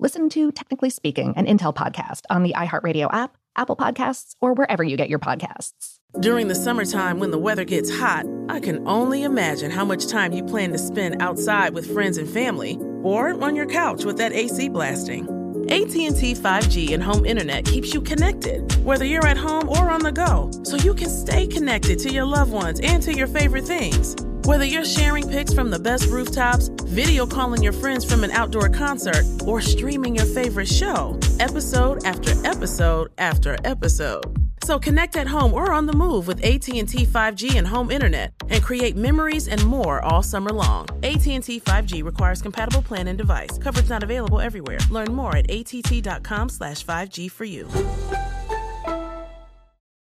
Listen to Technically Speaking, an Intel podcast on the iHeartRadio app, Apple Podcasts, or wherever you get your podcasts. During the summertime when the weather gets hot, I can only imagine how much time you plan to spend outside with friends and family or on your couch with that AC blasting. AT&T 5G and home internet keeps you connected whether you're at home or on the go, so you can stay connected to your loved ones and to your favorite things. Whether you're sharing pics from the best rooftops, video calling your friends from an outdoor concert, or streaming your favorite show, episode after episode after episode. So connect at home or on the move with AT&T 5G and home internet and create memories and more all summer long. AT&T 5G requires compatible plan and device. Coverage not available everywhere. Learn more at att.com slash 5G for you.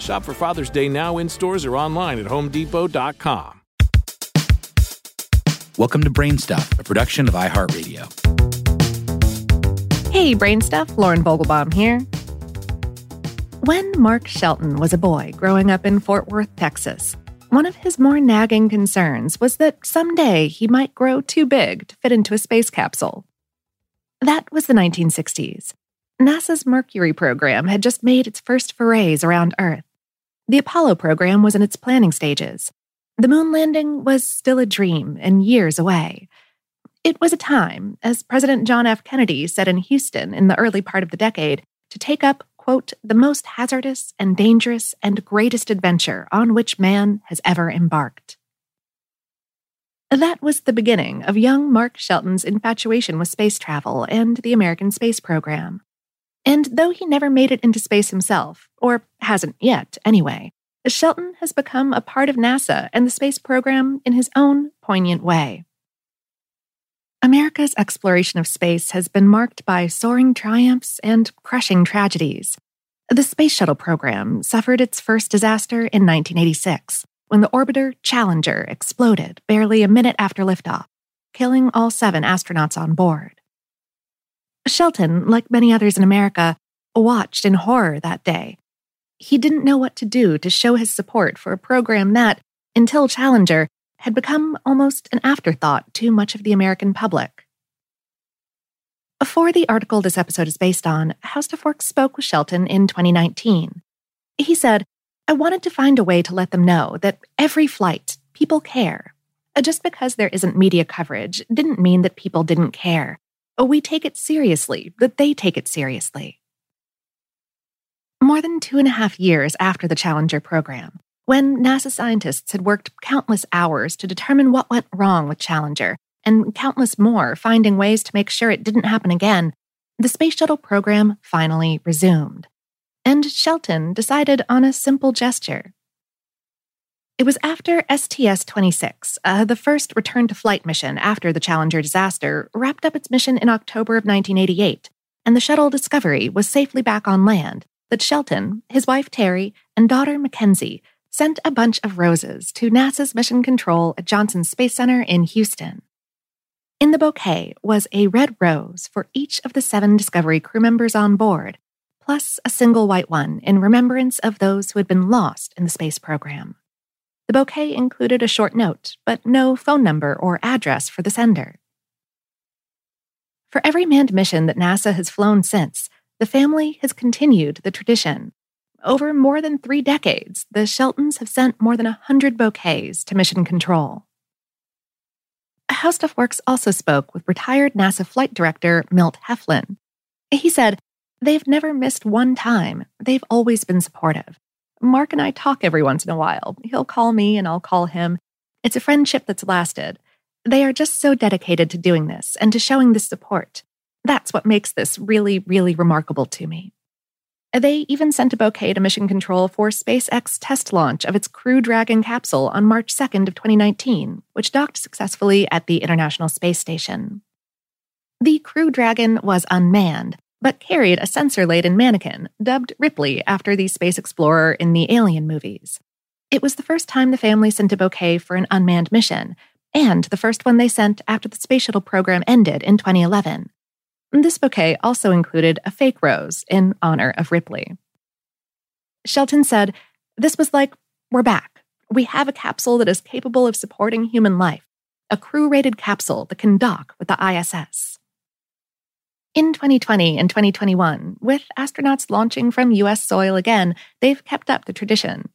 Shop for Father's Day now in stores or online at homedepot.com. Welcome to Brainstuff, a production of iHeartRadio. Hey, Brain Stuff, Lauren Vogelbaum here. When Mark Shelton was a boy growing up in Fort Worth, Texas, one of his more nagging concerns was that someday he might grow too big to fit into a space capsule. That was the 1960s. NASA's Mercury program had just made its first forays around Earth. The Apollo program was in its planning stages. The moon landing was still a dream and years away. It was a time, as President John F. Kennedy said in Houston in the early part of the decade, to take up, quote, the most hazardous and dangerous and greatest adventure on which man has ever embarked. That was the beginning of young Mark Shelton's infatuation with space travel and the American space program. And though he never made it into space himself, or hasn't yet anyway, Shelton has become a part of NASA and the space program in his own poignant way. America's exploration of space has been marked by soaring triumphs and crushing tragedies. The Space Shuttle program suffered its first disaster in 1986 when the orbiter Challenger exploded barely a minute after liftoff, killing all seven astronauts on board. Shelton, like many others in America, watched in horror that day. He didn't know what to do to show his support for a program that, until Challenger, had become almost an afterthought to much of the American public. For the article this episode is based on, HowStuffWorks spoke with Shelton in 2019. He said, I wanted to find a way to let them know that every flight, people care. Uh, just because there isn't media coverage didn't mean that people didn't care. Oh, we take it seriously, that they take it seriously. More than two and a half years after the Challenger program, when NASA scientists had worked countless hours to determine what went wrong with Challenger, and countless more finding ways to make sure it didn't happen again, the Space Shuttle program finally resumed. and Shelton decided on a simple gesture. It was after STS 26, uh, the first return to flight mission after the Challenger disaster, wrapped up its mission in October of 1988, and the shuttle Discovery was safely back on land, that Shelton, his wife Terry, and daughter Mackenzie sent a bunch of roses to NASA's mission control at Johnson Space Center in Houston. In the bouquet was a red rose for each of the seven Discovery crew members on board, plus a single white one in remembrance of those who had been lost in the space program. The bouquet included a short note, but no phone number or address for the sender. For every manned mission that NASA has flown since, the family has continued the tradition. Over more than three decades, the Sheltons have sent more than a hundred bouquets to mission control. How Stuff Works also spoke with retired NASA flight director Milt Heflin. He said, They've never missed one time. They've always been supportive. Mark and I talk every once in a while. He'll call me and I'll call him. It's a friendship that's lasted. They are just so dedicated to doing this and to showing this support. That's what makes this really, really remarkable to me. They even sent a bouquet to Mission Control for SpaceX test launch of its Crew Dragon capsule on March 2nd of 2019, which docked successfully at the International Space Station. The Crew Dragon was unmanned, but carried a sensor laden mannequin, dubbed Ripley after the space explorer in the Alien movies. It was the first time the family sent a bouquet for an unmanned mission, and the first one they sent after the space shuttle program ended in 2011. This bouquet also included a fake rose in honor of Ripley. Shelton said, This was like, we're back. We have a capsule that is capable of supporting human life, a crew rated capsule that can dock with the ISS. In 2020 and 2021, with astronauts launching from US soil again, they've kept up the tradition.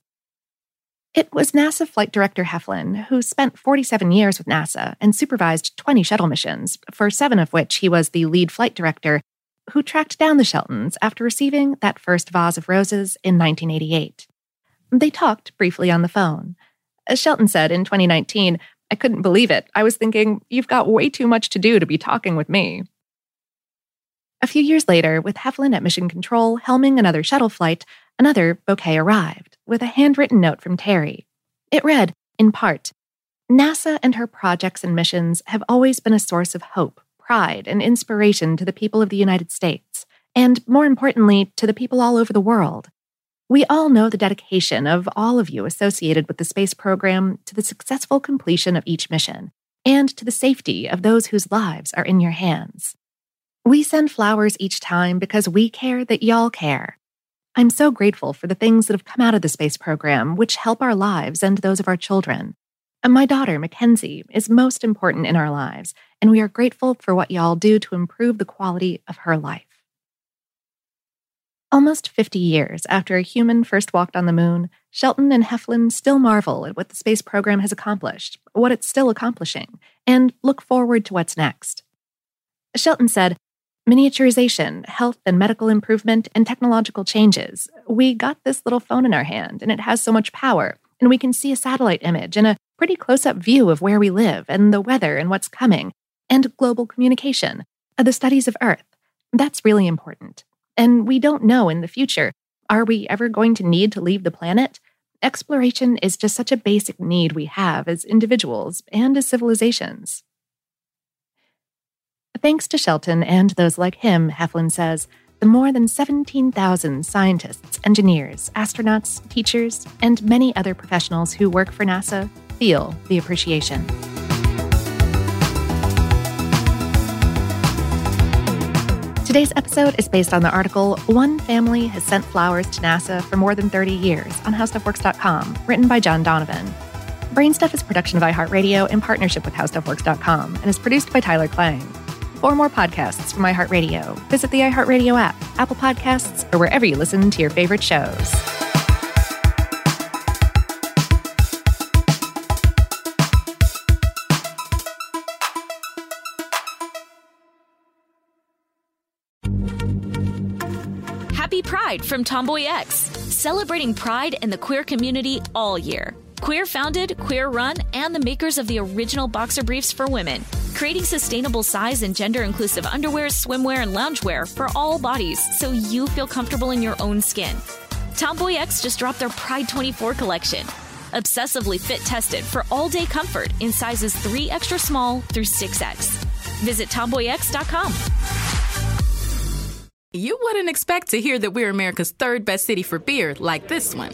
It was NASA Flight Director Heflin, who spent 47 years with NASA and supervised 20 shuttle missions, for seven of which he was the lead flight director, who tracked down the Sheltons after receiving that first vase of roses in 1988. They talked briefly on the phone. As Shelton said in 2019, I couldn't believe it. I was thinking, you've got way too much to do to be talking with me. A few years later, with Heflin at Mission Control helming another shuttle flight, another bouquet arrived with a handwritten note from Terry. It read, in part, NASA and her projects and missions have always been a source of hope, pride, and inspiration to the people of the United States, and more importantly, to the people all over the world. We all know the dedication of all of you associated with the space program to the successful completion of each mission and to the safety of those whose lives are in your hands. We send flowers each time because we care that y'all care. I'm so grateful for the things that have come out of the space program, which help our lives and those of our children. And my daughter, Mackenzie, is most important in our lives, and we are grateful for what y'all do to improve the quality of her life. Almost 50 years after a human first walked on the moon, Shelton and Heflin still marvel at what the space program has accomplished, what it's still accomplishing, and look forward to what's next. Shelton said, Miniaturization, health and medical improvement, and technological changes. We got this little phone in our hand, and it has so much power, and we can see a satellite image and a pretty close up view of where we live and the weather and what's coming, and global communication, uh, the studies of Earth. That's really important. And we don't know in the future are we ever going to need to leave the planet? Exploration is just such a basic need we have as individuals and as civilizations. Thanks to Shelton and those like him, Heflin says, the more than 17,000 scientists, engineers, astronauts, teachers, and many other professionals who work for NASA feel the appreciation. Today's episode is based on the article One Family Has Sent Flowers to NASA for More Than 30 Years on HowStuffWorks.com, written by John Donovan. Brainstuff is production of iHeartRadio in partnership with HowStuffWorks.com and is produced by Tyler Klang. For more podcasts from iHeartRadio, visit the iHeartRadio app, Apple Podcasts, or wherever you listen to your favorite shows. Happy Pride from TomboyX, celebrating pride and the queer community all year. Queer founded, queer run, and the makers of the original boxer briefs for women, creating sustainable size and gender inclusive underwear, swimwear, and loungewear for all bodies so you feel comfortable in your own skin. TomboyX just dropped their Pride 24 collection. Obsessively fit tested for all day comfort in sizes 3 extra small through 6X. Visit tomboyx.com. You wouldn't expect to hear that we're America's third best city for beer like this one,